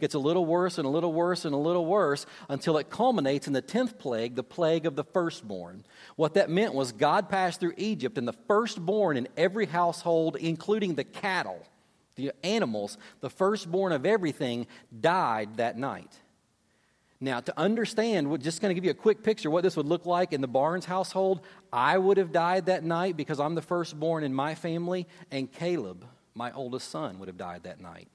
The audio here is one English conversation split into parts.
Gets a little worse and a little worse and a little worse until it culminates in the 10th plague, the plague of the firstborn. What that meant was God passed through Egypt, and the firstborn in every household, including the cattle, the animals, the firstborn of everything, died that night. Now, to understand, we're just going to give you a quick picture what this would look like in the Barnes household. I would have died that night because I'm the firstborn in my family, and Caleb, my oldest son, would have died that night.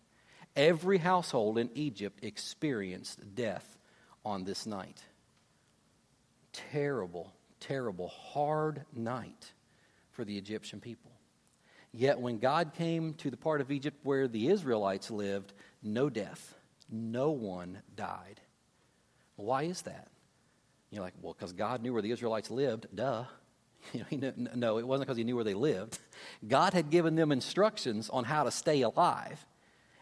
Every household in Egypt experienced death on this night. Terrible, terrible, hard night for the Egyptian people. Yet when God came to the part of Egypt where the Israelites lived, no death, no one died. Why is that? You're like, well, because God knew where the Israelites lived. Duh. You know, he knew, no, it wasn't because he knew where they lived. God had given them instructions on how to stay alive.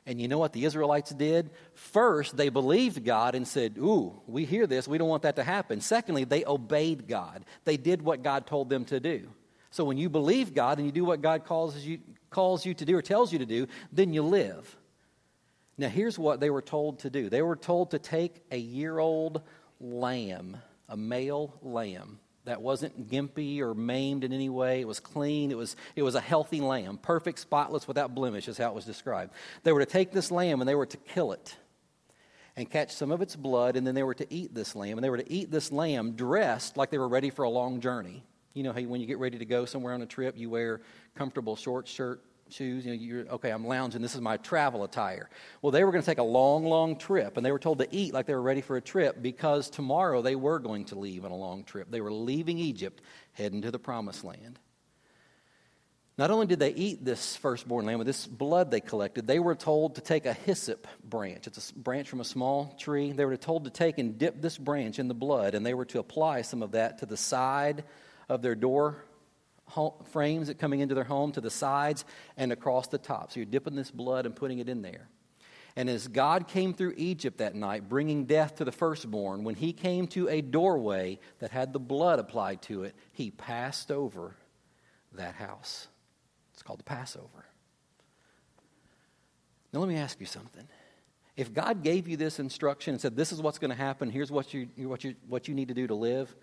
And you know what the Israelites did? First, they believed God and said, Ooh, we hear this. We don't want that to happen. Secondly, they obeyed God. They did what God told them to do. So when you believe God and you do what God calls you, calls you to do or tells you to do, then you live. Now, here's what they were told to do they were told to take a year old lamb, a male lamb. That wasn't gimpy or maimed in any way. It was clean. It was, it was a healthy lamb, perfect, spotless, without blemish, is how it was described. They were to take this lamb and they were to kill it and catch some of its blood, and then they were to eat this lamb. And they were to eat this lamb dressed like they were ready for a long journey. You know how when you get ready to go somewhere on a trip, you wear comfortable short shirt, shoes. You know, you're, okay, I'm lounging. This is my travel attire. Well, they were going to take a long, long trip, and they were told to eat like they were ready for a trip because tomorrow they were going to leave on a long trip. They were leaving Egypt, heading to the promised land. Not only did they eat this firstborn lamb, with this blood they collected, they were told to take a hyssop branch. It's a branch from a small tree. They were told to take and dip this branch in the blood, and they were to apply some of that to the side of their door frames that coming into their home to the sides and across the top. So you're dipping this blood and putting it in there. And as God came through Egypt that night, bringing death to the firstborn, when he came to a doorway that had the blood applied to it, he passed over that house. It's called the Passover. Now, let me ask you something. If God gave you this instruction and said, This is what's going to happen, here's what you, what, you, what you need to do to live,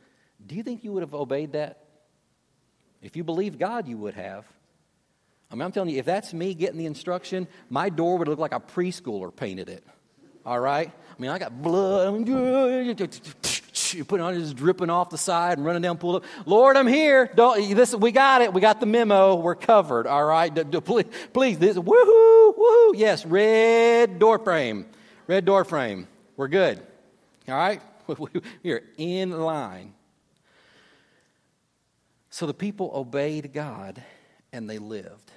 do you think you would have obeyed that? If you believe God, you would have. I mean, I'm telling you, if that's me getting the instruction, my door would look like a preschooler painted it. All right? I mean, I got blood. You put on, just dripping off the side and running down, pull up. Lord, I'm here. Don't, this, we got it. We got the memo. We're covered. All right? Please, please this, woohoo, woohoo. Yes, red door frame. Red door frame. We're good. All right? We're in line. So the people obeyed God and they lived.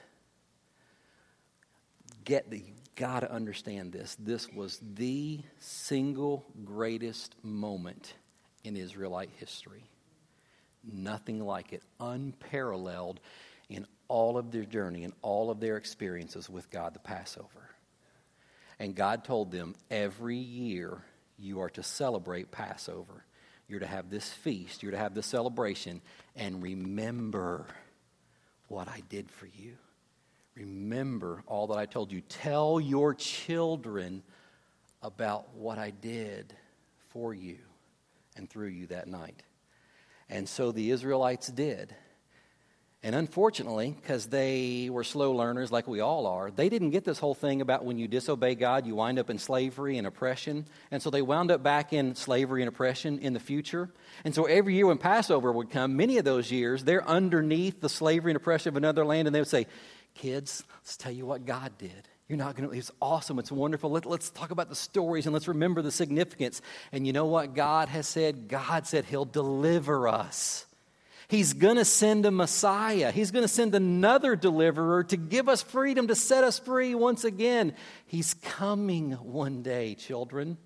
Get the got to understand this. This was the single greatest moment in Israelite history. Nothing like it, unparalleled in all of their journey and all of their experiences with God the Passover. And God told them every year you are to celebrate Passover. You're to have this feast, you're to have this celebration, and remember what I did for you. Remember all that I told you. Tell your children about what I did for you and through you that night. And so the Israelites did. And unfortunately, because they were slow learners like we all are, they didn't get this whole thing about when you disobey God, you wind up in slavery and oppression. And so they wound up back in slavery and oppression in the future. And so every year when Passover would come, many of those years, they're underneath the slavery and oppression of another land, and they would say, Kids, let's tell you what God did. You're not going to, it's awesome, it's wonderful. Let, let's talk about the stories and let's remember the significance. And you know what God has said? God said He'll deliver us. He's going to send a Messiah. He's going to send another deliverer to give us freedom, to set us free once again. He's coming one day, children.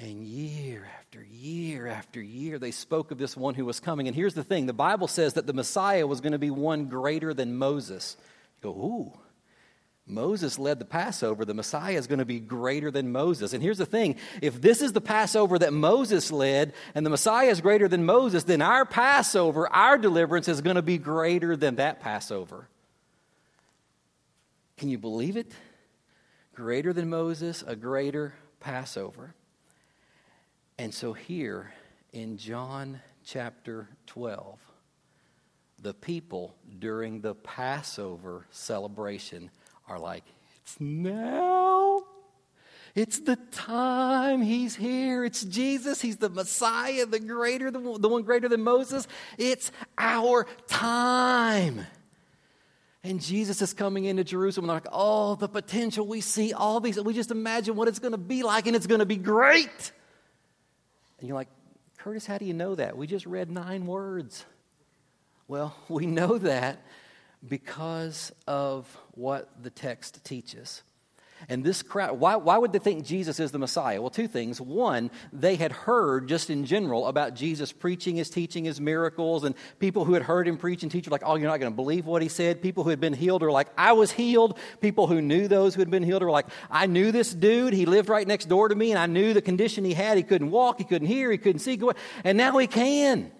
And year after year after year, they spoke of this one who was coming. And here's the thing the Bible says that the Messiah was going to be one greater than Moses. You go, ooh. Moses led the Passover. The Messiah is going to be greater than Moses. And here's the thing if this is the Passover that Moses led and the Messiah is greater than Moses, then our Passover, our deliverance is going to be greater than that Passover. Can you believe it? greater than Moses, a greater Passover. And so here in John chapter 12, the people during the Passover celebration are like, It's now. It's the time he's here. It's Jesus. He's the Messiah, the greater, the one greater than Moses. It's our time. And Jesus is coming into Jerusalem. They're like, oh, the potential we see, all these. We just imagine what it's going to be like, and it's going to be great. And you're like, Curtis, how do you know that? We just read nine words. Well, we know that because of what the text teaches. And this crowd, why, why would they think Jesus is the Messiah? Well, two things. One, they had heard just in general about Jesus preaching his teaching, his miracles, and people who had heard him preach and teach were like, oh, you're not going to believe what he said. People who had been healed are like, I was healed. People who knew those who had been healed are like, I knew this dude. He lived right next door to me, and I knew the condition he had. He couldn't walk, he couldn't hear, he couldn't see, and now he can.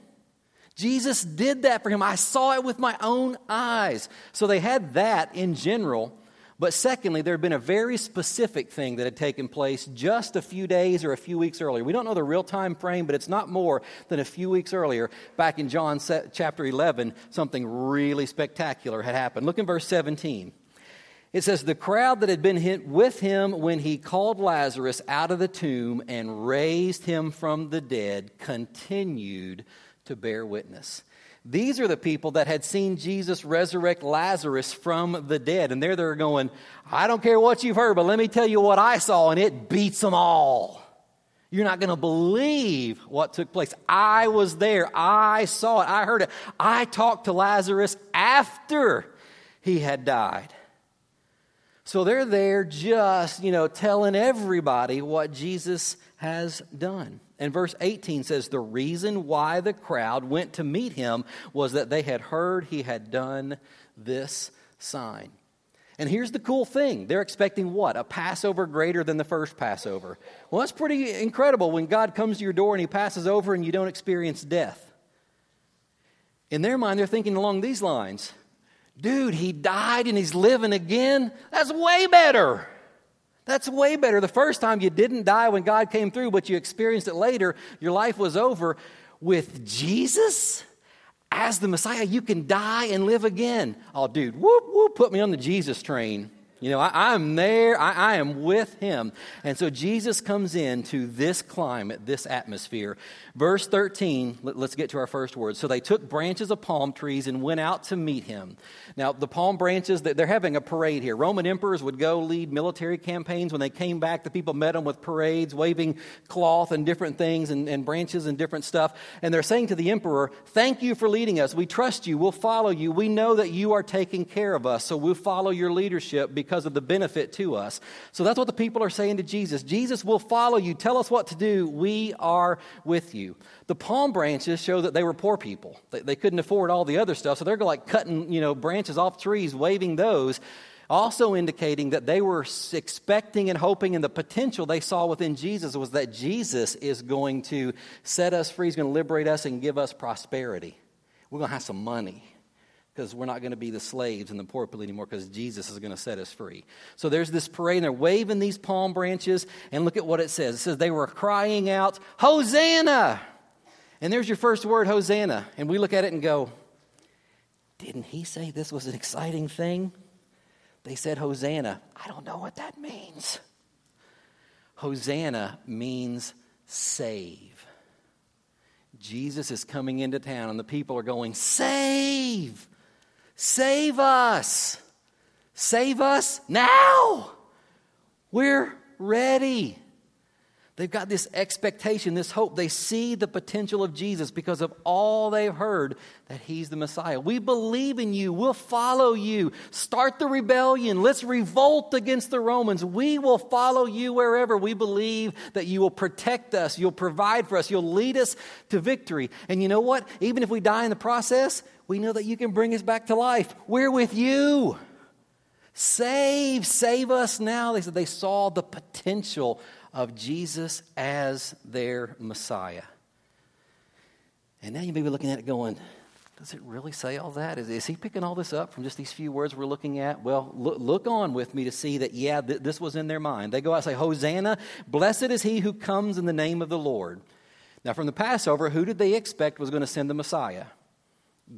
Jesus did that for him. I saw it with my own eyes. So they had that in general. But secondly, there had been a very specific thing that had taken place just a few days or a few weeks earlier. We don't know the real time frame, but it's not more than a few weeks earlier. Back in John chapter 11, something really spectacular had happened. Look in verse 17. It says, The crowd that had been with him when he called Lazarus out of the tomb and raised him from the dead continued to bear witness. These are the people that had seen Jesus resurrect Lazarus from the dead. And there they're going, I don't care what you've heard, but let me tell you what I saw, and it beats them all. You're not going to believe what took place. I was there. I saw it. I heard it. I talked to Lazarus after he had died. So they're there just, you know, telling everybody what Jesus has done. And verse 18 says, The reason why the crowd went to meet him was that they had heard he had done this sign. And here's the cool thing they're expecting what? A Passover greater than the first Passover. Well, that's pretty incredible when God comes to your door and he passes over and you don't experience death. In their mind, they're thinking along these lines Dude, he died and he's living again. That's way better. That's way better. The first time you didn't die when God came through, but you experienced it later, your life was over. With Jesus as the Messiah, you can die and live again. Oh, dude, whoop, whoop, put me on the Jesus train. You know, I, am there, I, I, am with him. And so Jesus comes into this climate, this atmosphere. Verse 13, let, us get to our first word. So they took branches of palm trees and went out to meet him. Now, the palm branches, they're having a parade here. Roman emperors would go lead military campaigns. When they came back, the people met them with parades, waving cloth and different things and, and branches and different stuff. And they're saying to the emperor, Thank you for leading us. We trust you. We'll follow you. We know that you are taking care of us. So we'll follow your leadership because of the benefit to us. So that's what the people are saying to Jesus. Jesus will follow you. Tell us what to do. We are with you. The palm branches show that they were poor people. They, they couldn't afford all the other stuff. So they're like cutting, you know, branches off trees, waving those also indicating that they were expecting and hoping and the potential they saw within Jesus was that Jesus is going to set us free, he's going to liberate us and give us prosperity. We're going to have some money because we're not going to be the slaves and the poor people anymore because Jesus is going to set us free. So there's this parade, and they're waving these palm branches, and look at what it says. It says they were crying out, Hosanna! And there's your first word, Hosanna. And we look at it and go, Didn't he say this was an exciting thing? They said Hosanna. I don't know what that means. Hosanna means save. Jesus is coming into town, and the people are going, Save! Save us. Save us now. We're ready. They've got this expectation, this hope. They see the potential of Jesus because of all they've heard that He's the Messiah. We believe in you. We'll follow you. Start the rebellion. Let's revolt against the Romans. We will follow you wherever. We believe that you will protect us. You'll provide for us. You'll lead us to victory. And you know what? Even if we die in the process, we know that you can bring us back to life. We're with you. Save, save us now. They said they saw the potential of Jesus as their Messiah. And now you may be looking at it going, does it really say all that? Is, is he picking all this up from just these few words we're looking at? Well, look, look on with me to see that, yeah, th- this was in their mind. They go out and say, Hosanna, blessed is he who comes in the name of the Lord. Now, from the Passover, who did they expect was going to send the Messiah?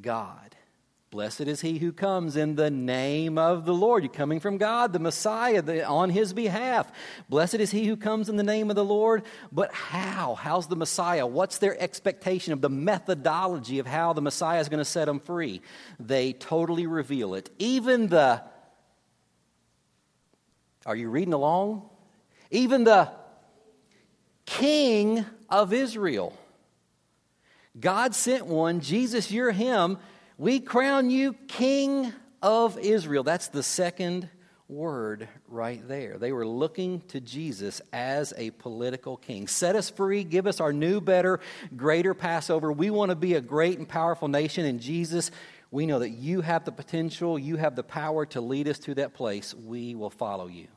God. Blessed is he who comes in the name of the Lord. You're coming from God, the Messiah, the, on his behalf. Blessed is he who comes in the name of the Lord. But how? How's the Messiah? What's their expectation of the methodology of how the Messiah is going to set them free? They totally reveal it. Even the, are you reading along? Even the king of Israel. God sent one, Jesus, you're him we crown you King of Israel. That's the second word right there. They were looking to Jesus as a political king. Set us free, give us our new, better, greater Passover. We want to be a great and powerful nation, and Jesus, we know that you have the potential, you have the power to lead us to that place. We will follow you.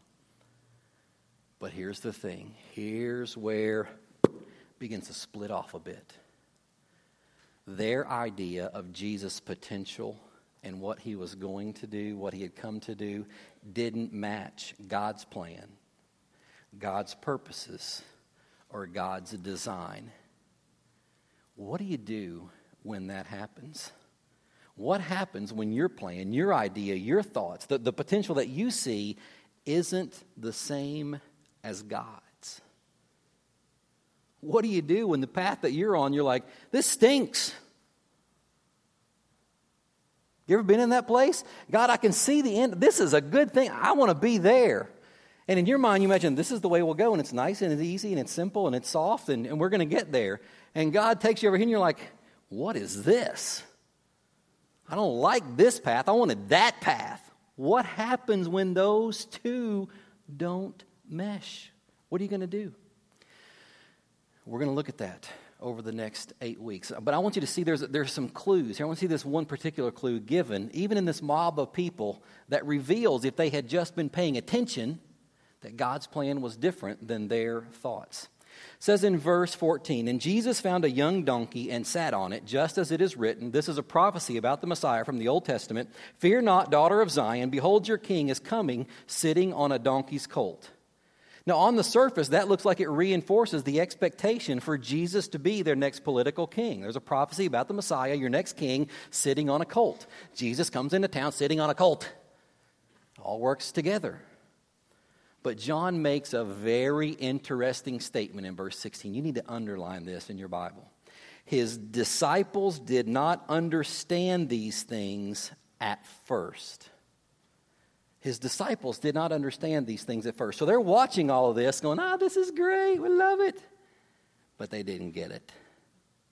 But here's the thing here's where begins to split off a bit their idea of Jesus' potential and what he was going to do, what he had come to do, didn't match God's plan, God's purposes, or God's design. What do you do when that happens? What happens when your plan, your idea, your thoughts, the, the potential that you see isn't the same as God's? What do you do when the path that you're on, you're like, this stinks? You ever been in that place? God, I can see the end. This is a good thing. I want to be there. And in your mind, you imagine this is the way we'll go, and it's nice and it's easy and it's simple and it's soft, and, and we're going to get there. And God takes you over here, and you're like, what is this? I don't like this path. I wanted that path. What happens when those two don't mesh? What are you going to do? We're going to look at that over the next eight weeks. But I want you to see there's, there's some clues. Here, I want to see this one particular clue given, even in this mob of people, that reveals if they had just been paying attention, that God's plan was different than their thoughts. It says in verse 14, And Jesus found a young donkey and sat on it, just as it is written. This is a prophecy about the Messiah from the Old Testament. Fear not, daughter of Zion. Behold, your king is coming, sitting on a donkey's colt. Now, on the surface, that looks like it reinforces the expectation for Jesus to be their next political king. There's a prophecy about the Messiah, your next king, sitting on a colt. Jesus comes into town sitting on a colt. All works together. But John makes a very interesting statement in verse 16. You need to underline this in your Bible. His disciples did not understand these things at first his disciples did not understand these things at first. So they're watching all of this, going, ah, this is great. We love it. But they didn't get it.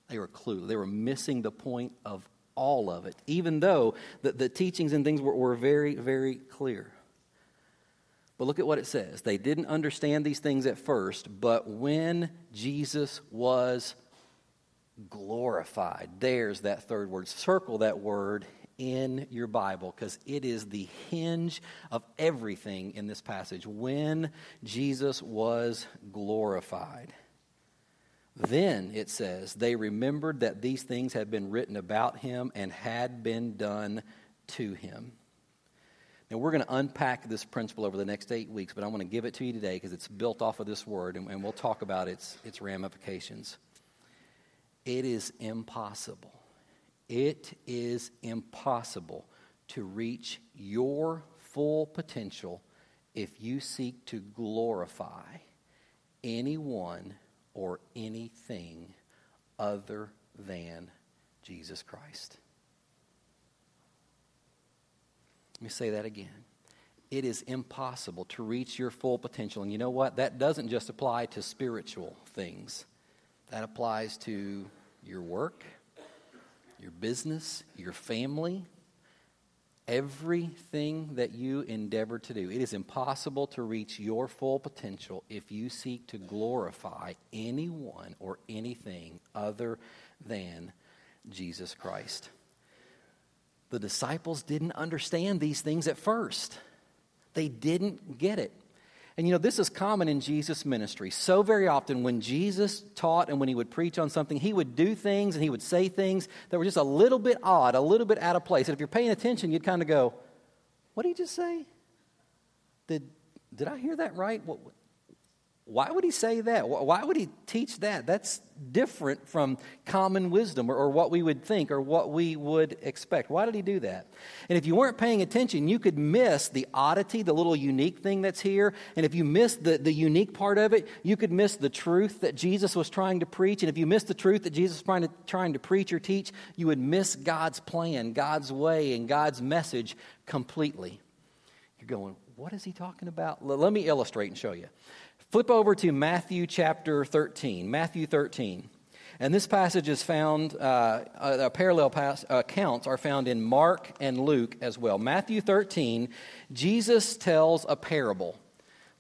They were clueless. They were missing the point of all of it, even though the, the teachings and things were, were very, very clear. But look at what it says. They didn't understand these things at first, but when Jesus was glorified, there's that third word. Circle that word in your Bible because it is the hinge of everything in this passage. When Jesus was glorified, then it says, they remembered that these things had been written about him and had been done to him. Now, we're going to unpack this principle over the next eight weeks, but I want to give it to you today because it's built off of this word, and, and we'll talk about its, its ramifications. It is impossible it is impossible to reach your full potential if you seek to glorify anyone or anything other than Jesus Christ. Let me say that again. It is impossible to reach your full potential. And you know what? That doesn't just apply to spiritual things, that applies to your work your business, your family, everything that you endeavor to do. It is impossible to reach your full potential if you seek to glorify anyone or anything other than Jesus Christ. The disciples didn't understand these things at first, they didn't get it. And you know, this is common in Jesus' ministry. So very often, when Jesus taught and when he would preach on something, he would do things and he would say things that were just a little bit odd, a little bit out of place. And if you're paying attention, you'd kind of go, What did he just say? Did, did I hear that right? What, why would he say that? Why would he teach that? That's different from common wisdom or, or, what we would think or what we would expect. Why did he do that? And if you weren't paying attention, you could miss the oddity, the little unique thing that's here. And if you miss the, the unique part of it, you could miss the truth that Jesus was trying to preach. And if you miss the truth that Jesus was trying to, trying to preach or teach, you would miss God's plan, God's way, and God's message completely. You're going, what is he talking about? Let me illustrate and show you. Flip over to Matthew chapter 13. Matthew 13. And this passage is found, uh, parallel pass, accounts are found in Mark and Luke as well. Matthew 13, Jesus tells a parable.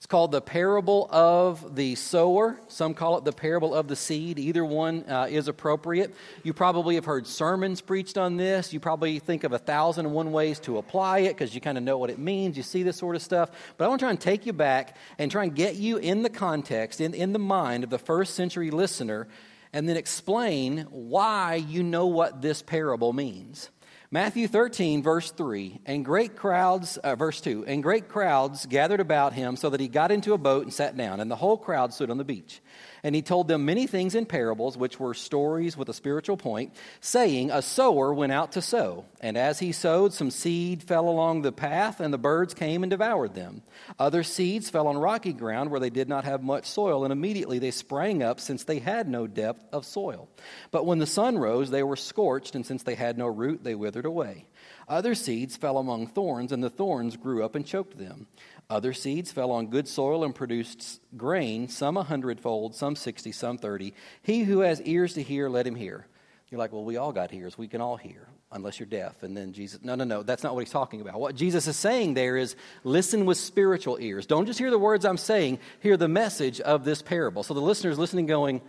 It's called the parable of the sower. Some call it the parable of the seed. Either one uh, is appropriate. You probably have heard sermons preached on this. You probably think of a thousand and one ways to apply it because you kind of know what it means. You see this sort of stuff. But I want to try and take you back and try and get you in the context, in, in the mind of the first century listener, and then explain why you know what this parable means. Matthew 13, verse 3, and great crowds, uh, verse 2, and great crowds gathered about him so that he got into a boat and sat down, and the whole crowd stood on the beach. And he told them many things in parables, which were stories with a spiritual point, saying, A sower went out to sow. And as he sowed, some seed fell along the path, and the birds came and devoured them. Other seeds fell on rocky ground where they did not have much soil, and immediately they sprang up, since they had no depth of soil. But when the sun rose, they were scorched, and since they had no root, they withered away. Other seeds fell among thorns, and the thorns grew up and choked them. Other seeds fell on good soil and produced grain, some a hundredfold, some sixty, some thirty. He who has ears to hear, let him hear. You're like, well, we all got ears. We can all hear, unless you're deaf. And then Jesus, no, no, no, that's not what he's talking about. What Jesus is saying there is listen with spiritual ears. Don't just hear the words I'm saying, hear the message of this parable. So the listener's listening, going,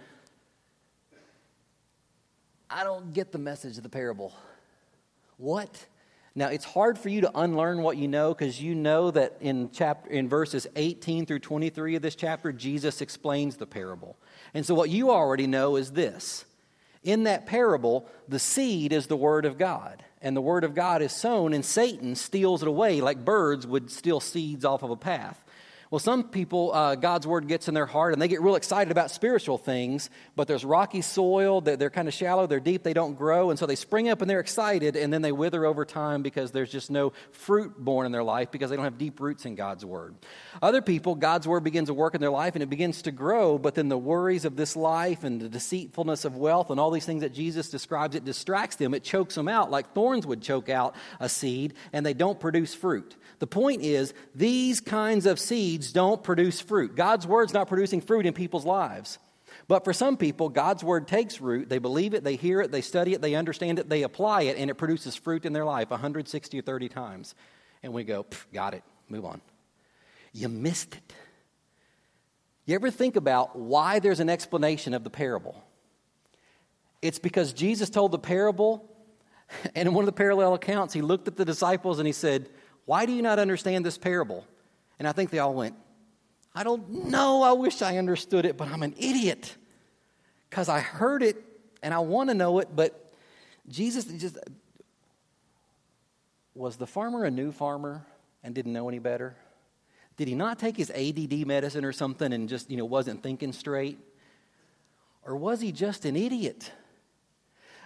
I don't get the message of the parable. What? Now, it's hard for you to unlearn what you know because you know that in, chapter, in verses 18 through 23 of this chapter, Jesus explains the parable. And so, what you already know is this in that parable, the seed is the Word of God. And the Word of God is sown, and Satan steals it away like birds would steal seeds off of a path. Well, some people, uh, God's word gets in their heart and they get real excited about spiritual things, but there's rocky soil, they're, they're kind of shallow, they're deep, they don't grow, and so they spring up and they're excited, and then they wither over time because there's just no fruit born in their life because they don't have deep roots in God's word. Other people, God's word begins to work in their life and it begins to grow, but then the worries of this life and the deceitfulness of wealth and all these things that Jesus describes, it distracts them, it chokes them out like thorns would choke out a seed, and they don't produce fruit. The point is, these kinds of seeds don't produce fruit. God's word's not producing fruit in people's lives. But for some people, God's word takes root. They believe it, they hear it, they study it, they understand it, they apply it, and it produces fruit in their life 160 or 30 times. And we go, got it, move on. You missed it. You ever think about why there's an explanation of the parable? It's because Jesus told the parable, and in one of the parallel accounts, he looked at the disciples and he said, why do you not understand this parable? And I think they all went, I don't know. I wish I understood it, but I'm an idiot because I heard it and I want to know it, but Jesus just. Was the farmer a new farmer and didn't know any better? Did he not take his ADD medicine or something and just, you know, wasn't thinking straight? Or was he just an idiot?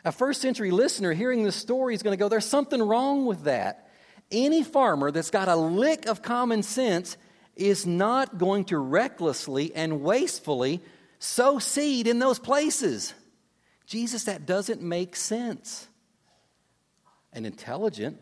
A first century listener hearing this story is going to go, There's something wrong with that any farmer that's got a lick of common sense is not going to recklessly and wastefully sow seed in those places. Jesus, that doesn't make sense. An intelligent,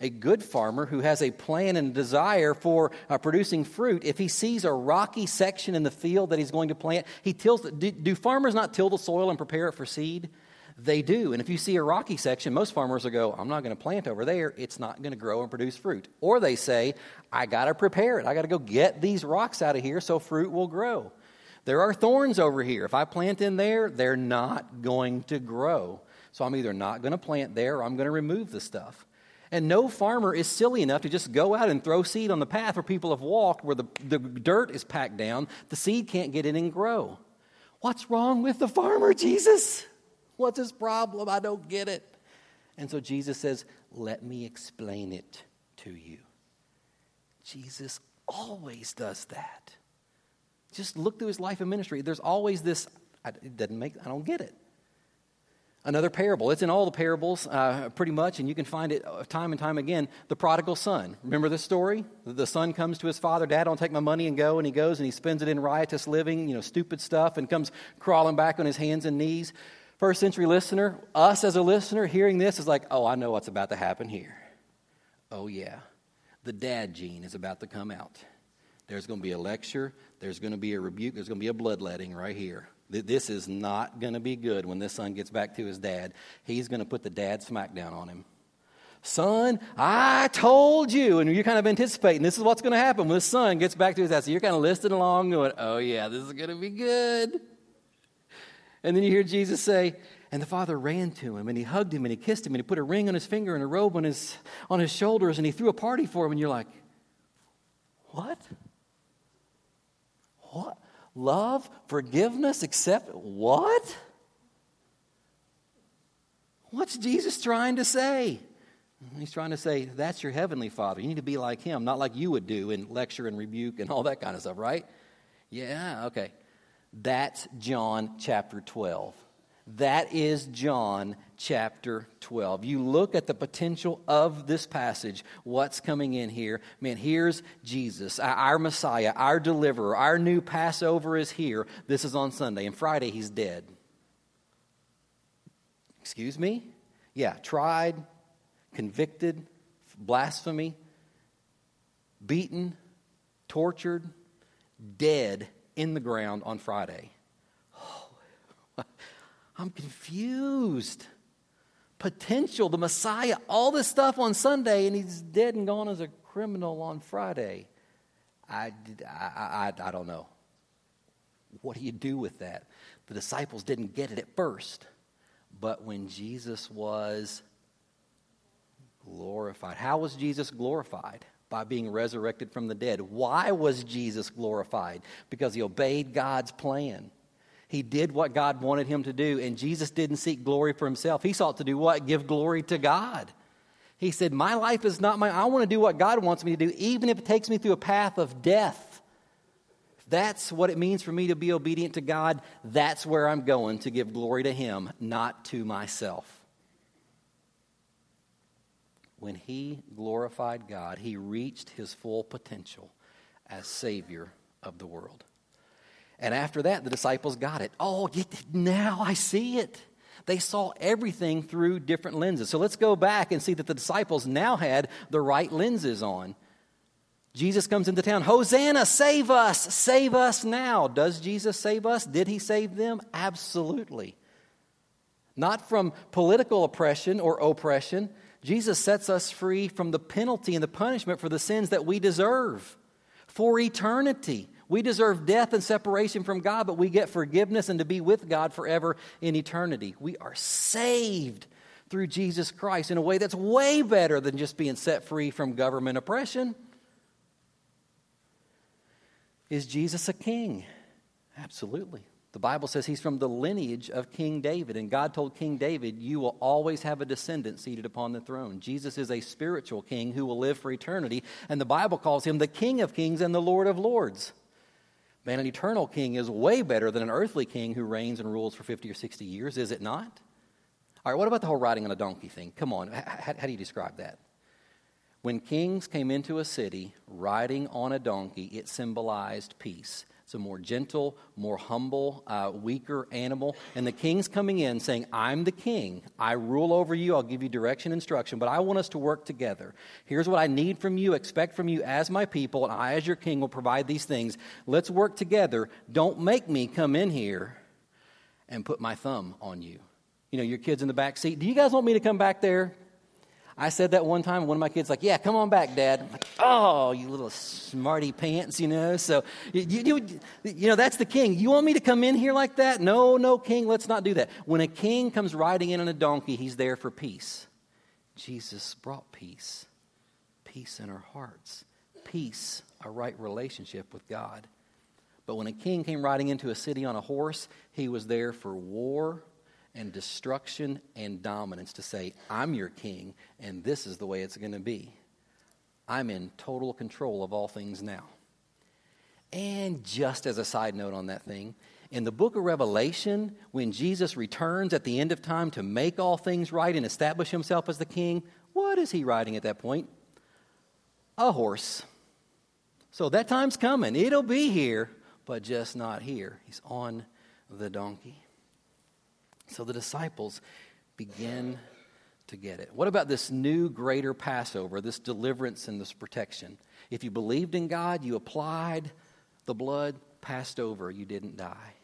a good farmer who has a plan and desire for uh, producing fruit, if he sees a rocky section in the field that he's going to plant, he tills. Do, do farmers not till the soil and prepare it for seed? They do. And if you see a rocky section, most farmers will go, I'm not going to plant over there. It's not going to grow and produce fruit. Or they say, I got to prepare it. I got to go get these rocks out of here so fruit will grow. There are thorns over here. If I plant in there, they're not going to grow. So I'm either not going to plant there or I'm going to remove the stuff. And no farmer is silly enough to just go out and throw seed on the path where people have walked, where the, the dirt is packed down. The seed can't get in and grow. What's wrong with the farmer, Jesus? What's his problem? I don't get it. And so Jesus says, Let me explain it to you. Jesus always does that. Just look through his life and ministry. There's always this, it doesn't make, I don't get it. Another parable. It's in all the parables, uh, pretty much, and you can find it uh, time and time again. The prodigal son. Remember this story? The son comes to his father, Dad, don't take my money and go. And he goes and he spends it in riotous living, you know, stupid stuff, and comes crawling back on his hands and knees. First century listener, us as a listener hearing this is like, oh, I know what's about to happen here. Oh, yeah. The dad gene is about to come out. There's going to be a lecture, there's going to be a rebuke, there's going to be a bloodletting right here. This is not going to be good when this son gets back to his dad. He's going to put the dad smackdown on him. Son, I told you. And you're kind of anticipating this is what's going to happen when the son gets back to his dad. So you're kind of listening along, going, oh, yeah, this is going to be good. And then you hear Jesus say, and the father ran to him and he hugged him and he kissed him and he put a ring on his finger and a robe on his, on his shoulders and he threw a party for him. And you're like, what? What? love, forgiveness, accept what? What's Jesus trying to say? He's trying to say, that's your heavenly father. You need to be like him, not like you would do in lecture and rebuke and all that kind of stuff, right? Yeah, okay. That's John chapter 12. That is John chapter 12. You look at the potential of this passage, what's coming in here. Man, here's Jesus, our Messiah, our deliverer. Our new Passover is here. This is on Sunday. And Friday, he's dead. Excuse me? Yeah, tried, convicted, blasphemy, beaten, tortured, dead in the ground on Friday. Oh, I'm confused. Potential, the Messiah, all this stuff on Sunday, and he's dead and gone as a criminal on Friday. I, I, I, I don't know. What do you do with that? The disciples didn't get it at first, but when Jesus was glorified, how was Jesus glorified? By being resurrected from the dead. Why was Jesus glorified? Because he obeyed God's plan. He did what God wanted him to do, and Jesus didn't seek glory for himself. He sought to do what? Give glory to God. He said, My life is not mine. I want to do what God wants me to do, even if it takes me through a path of death. That's what it means for me to be obedient to God. That's where I'm going to give glory to Him, not to myself. When he glorified God, he reached his full potential as Savior of the world. And after that, the disciples got it. Oh, now I see it. They saw everything through different lenses. So let's go back and see that the disciples now had the right lenses on. Jesus comes into town. Hosanna, save us, save us now. Does Jesus save us? Did he save them? Absolutely. Not from political oppression or oppression. Jesus sets us free from the penalty and the punishment for the sins that we deserve for eternity. We deserve death and separation from God, but we get forgiveness and to be with God forever in eternity. We are saved through Jesus Christ in a way that's way better than just being set free from government oppression. Is Jesus a king? Absolutely. The Bible says he's from the lineage of King David, and God told King David, You will always have a descendant seated upon the throne. Jesus is a spiritual king who will live for eternity, and the Bible calls him the King of kings and the Lord of lords. Man, an eternal king is way better than an earthly king who reigns and rules for 50 or 60 years, is it not? All right, what about the whole riding on a donkey thing? Come on, how, how do you describe that? When kings came into a city riding on a donkey, it symbolized peace. A more gentle, more humble, uh, weaker animal. And the king's coming in saying, I'm the king. I rule over you. I'll give you direction, instruction, but I want us to work together. Here's what I need from you, expect from you as my people, and I, as your king, will provide these things. Let's work together. Don't make me come in here and put my thumb on you. You know, your kids in the back seat. Do you guys want me to come back there? I said that one time. One of my kids like, "Yeah, come on back, Dad." I'm like, "Oh, you little smarty pants," you know. So, you, you, you know, that's the king. You want me to come in here like that? No, no, king. Let's not do that. When a king comes riding in on a donkey, he's there for peace. Jesus brought peace peace in our hearts, peace, a right relationship with God. But when a king came riding into a city on a horse, he was there for war and destruction and dominance to say, I'm your king, and this is the way it's going to be. I'm in total control of all things now. And just as a side note on that thing, in the book of Revelation, when Jesus returns at the end of time to make all things right and establish himself as the king, what is he riding at that point? A horse. So that time's coming. It'll be here, but just not here. He's on the donkey. So the disciples begin to get it. What about this new greater Passover, this deliverance and this protection? If you believed in God, you applied the blood, passed over, you didn't die.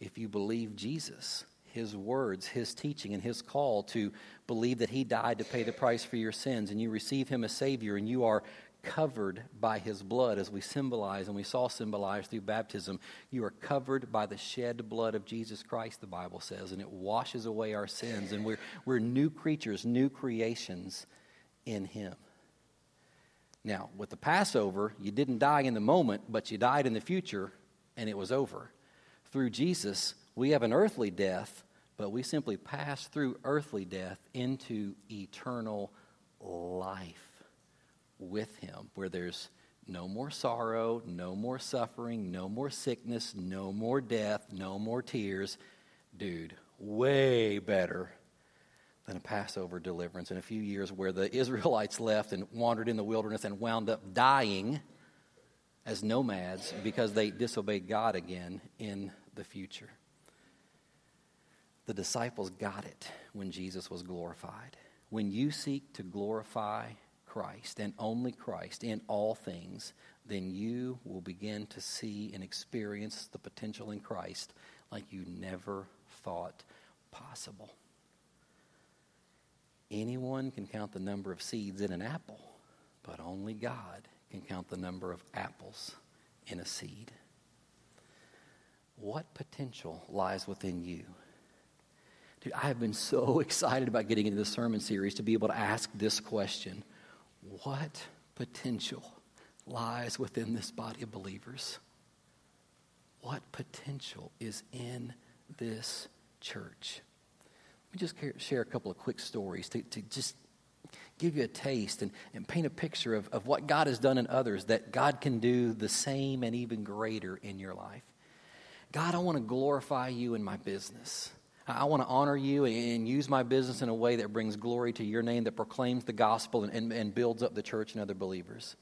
If you believe Jesus, his words, his teaching, and his call to believe that he died to pay the price for your sins, and you receive him as Savior, and you are covered by his blood, as we symbolize and we saw symbolized through baptism. You are covered by the shed blood of Jesus Christ, the Bible says, and it washes away our sins, and we're, we're new creatures, new creations in him. Now, with the Passover, you didn't die in the moment, but you died in the future, and it was over. Through Jesus, we have an earthly death, but we simply pass through earthly death into eternal life with him, where there's no more sorrow, no more suffering, no more sickness, no more death, no more tears. Dude, way better than a Passover deliverance in a few years where the Israelites left and wandered in the wilderness and wound up dying as nomads because they disobeyed God again in the future. The disciples got it when Jesus was glorified. When you seek to glorify Christ and only Christ in all things, then you will begin to see and experience the potential in Christ like you never thought possible. Anyone can count the number of seeds in an apple, but only God can count the number of apples in a seed. What potential lies within you? Dude, I have been so excited about getting into this sermon series to be able to ask this question what potential lies within this body of believers? What potential is in this church? Let me just share a couple of quick stories to, to just give you a taste and, and paint a picture of, of what God has done in others that God can do the same and even greater in your life. God, I want to glorify you in my business. I want to honor you and use my business in a way that brings glory to your name, that proclaims the gospel and, and, and, builds up the church and other believers.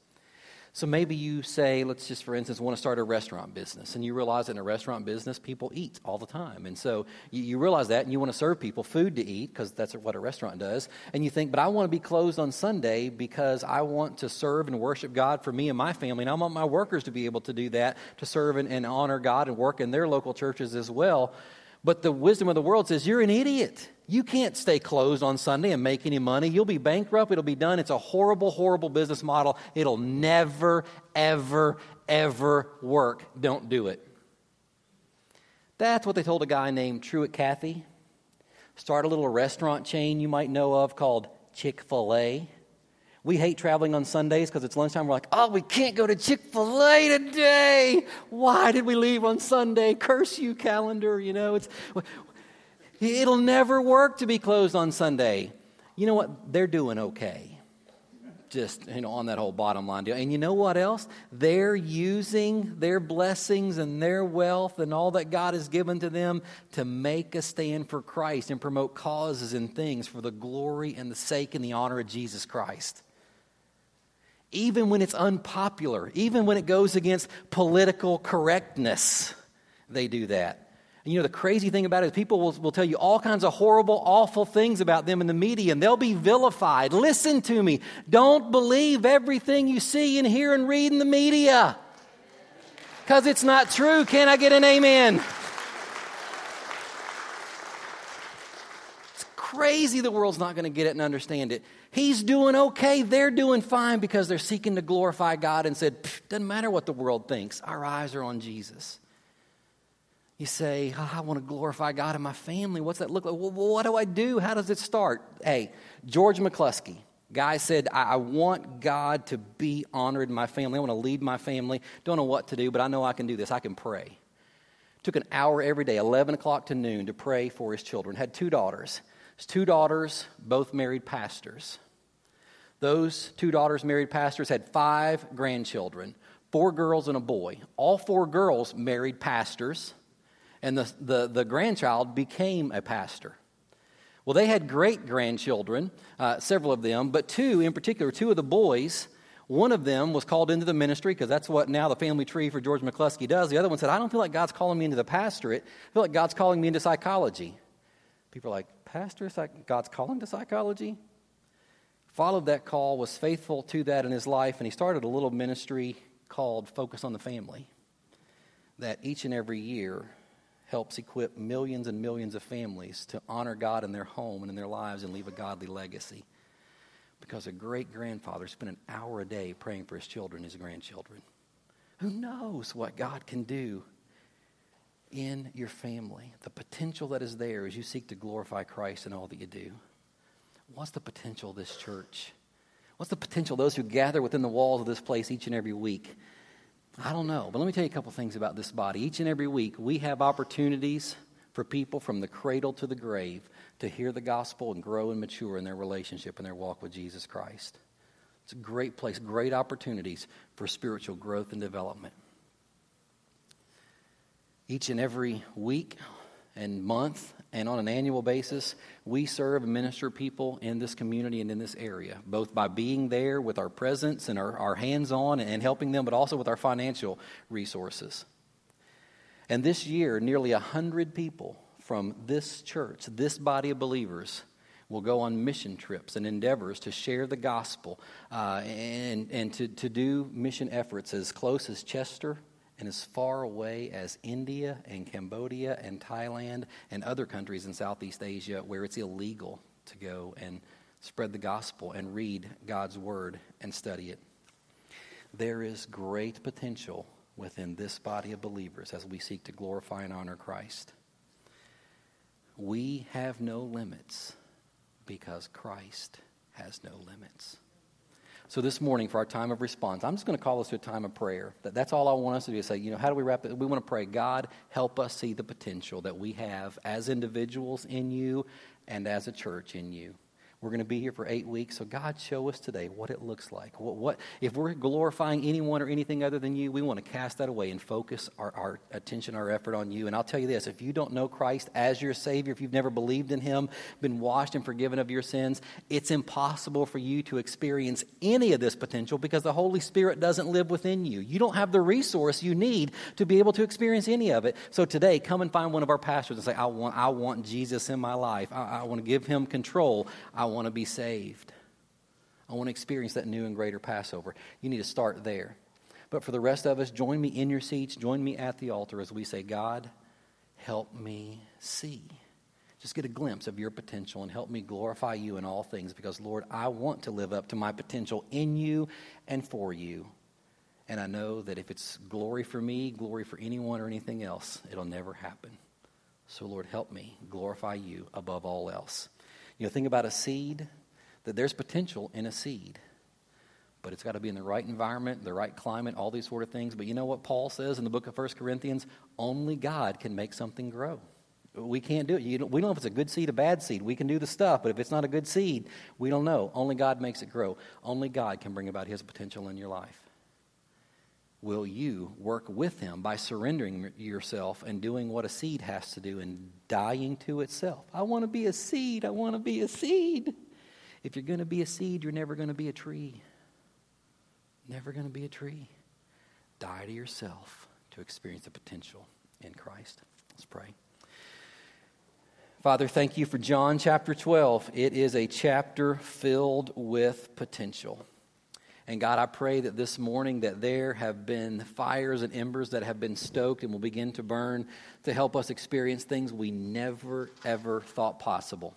So maybe you say, let's just for instance, want to start a restaurant business. And you realize that in a restaurant business, people eat all the time. And so you, you realize that and you want to serve people food to eat because that's what a restaurant does. And you think, but I want to be closed on Sunday because I want to serve and worship God for me and my family. And I want my workers to be able to do that, to serve and, and honor God and work in their local churches as well. But the wisdom of the world says, You're an idiot. You can't stay closed on Sunday and make any money. You'll be bankrupt. It'll be done. It's a horrible, horrible business model. It'll never, ever, ever work. Don't do it. That's what they told a guy named Truett Cathy. Start a little restaurant chain you might know of called Chick fil A. We hate traveling on Sundays because it's lunchtime. We're like, oh, we can't go to Chick fil A today. Why did we leave on Sunday? Curse you, calendar. You know, it's, it'll never work to be closed on Sunday. You know what? They're doing okay. Just, you know, on that whole bottom line deal. And you know what else? They're using their blessings and their wealth and all that God has given to them to make a stand for Christ and promote causes and things for the glory and the sake and the honor of Jesus Christ even when it's unpopular, even when it goes against political correctness, they do that. And you know, the crazy thing about it is people will, will tell you all kinds of horrible, awful things about them in the media, and they'll be vilified. Listen to me. Don't believe everything you see and hear and read in the media because it's not true. Can I get an amen? It's crazy the world's not going to get it and understand it. He's doing okay. They're doing fine because they're seeking to glorify God and said, doesn't matter what the world thinks. Our eyes are on Jesus. You say, oh, I want to glorify God in my family. What's that look like? Well, what do I do? How does it start? Hey, George McCluskey, guy said, I, I want God to be honored in my family. I want to lead my family. Don't know what to do, but I know I can do this. I can pray. Took an hour every day, 11 o'clock to noon, to pray for his children. Had two daughters. His two daughters, both married pastors. Those two daughters, married pastors, had five grandchildren four girls and a boy. All four girls married pastors and the, the, the grandchild became a pastor. Well, they had great grandchildren, uh, several of them, but two in particular, two of the boys, one of them was called into the ministry because that's what now the family tree for George McCluskey does. The other one said, I don't feel like God's calling me into the pastorate. I feel like God's calling me into psychology. People are like, Pastor, God's calling to psychology? Followed that call, was faithful to that in his life, and he started a little ministry called Focus on the Family that each and every year helps equip millions and millions of families to honor God in their home and in their lives and leave a godly legacy. Because a great grandfather spent an hour a day praying for his children, his grandchildren. Who knows what God can do in your family? The potential that is there as you seek to glorify Christ in all that you do. What's the potential of this church? What's the potential those who gather within the walls of this place each and every week I don't know, but let me tell you a couple things about this body. Each and every week, we have opportunities for people from the cradle to the grave to hear the gospel and grow and mature in their relationship and their walk with Jesus Christ. It's a great place, great opportunities for spiritual growth and development. Each and every week and month and on an annual basis, we serve and minister people in this community and in this area, both by being there with our presence and our, our hands on and helping them, but also with our financial resources. And this year, nearly 100 people from this church, this body of believers, will go on mission trips and endeavors to share the gospel uh, and, and to, to do mission efforts as close as Chester and as far away as India and Cambodia and Thailand and other countries in Southeast Asia where it's illegal to go and spread the gospel and read God's word and study it. There is great potential within this body of believers as we seek to glorify and honor Christ. We have no limits because Christ has no limits. So this morning, for our time of response, I'm just going to call us to a time of prayer. That, that's all I want us to do is say, you know, how do we wrap it? We want to pray, God, help us see the potential that we have as individuals in you and as a church in you. We're going to be here for eight weeks. So, God, show us today what it looks like. What, what, if we're glorifying anyone or anything other than you, we want to cast that away and focus our, our attention, our effort on you. And I'll tell you this if you don't know Christ as your Savior, if you've never believed in Him, been washed and forgiven of your sins, it's impossible for you to experience any of this potential because the Holy Spirit doesn't live within you. You don't have the resource you need to be able to experience any of it. So, today, come and find one of our pastors and say, I want, I want Jesus in my life. I, I want to give Him control. I want to be saved. I want to experience that new and greater Passover. You need to start there. But for the rest of us, join me in your seats, join me at the altar as we say, God, help me see. Just get a glimpse of your potential and help me glorify you in all things because, Lord, I want to live up to my potential in you and for you. And I know that if it's glory for me, glory for anyone or anything else, it'll never happen. So, Lord, help me glorify you above all else. You know, think about a seed, that there's potential in a seed. But it's got to be in the right environment, the right climate, all these sort of things. But you know what Paul says in the book of 1 Corinthians? Only God can make something grow. We can't do it. we don't know if it's a good seed, a bad seed. We can do the stuff, but if it's not a good seed, we don't know. Only God makes it grow. Only God can bring about His potential in your life will you work with him by surrendering yourself and doing what a seed has to do and dying to itself? I want to be a seed. I want to be a seed. If you're going to be a seed, you're never going to be a tree. Never going to be a tree. Die to yourself to experience the potential in Christ. Let's pray. Father, thank you for John chapter 12. It is a chapter filled with potential. And God, I pray that this morning that there have been fires and embers that have been stoked and will begin to burn to help us experience things we never, ever thought possible.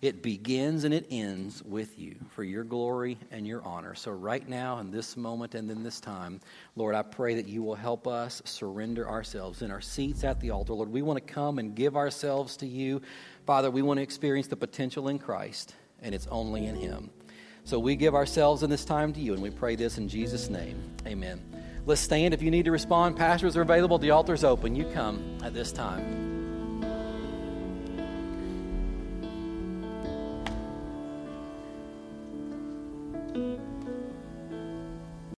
It begins and it ends with you for your glory and your honor. So, right now, in this moment and in this time, Lord, I pray that you will help us surrender ourselves in our seats at the altar. Lord, we want to come and give ourselves to you. Father, we want to experience the potential in Christ, and it's only in Him. So, we give ourselves in this time to you, and we pray this in Jesus' name. Amen. Let's stand. If you need to respond, pastors are available. The altar's open. You come at this time.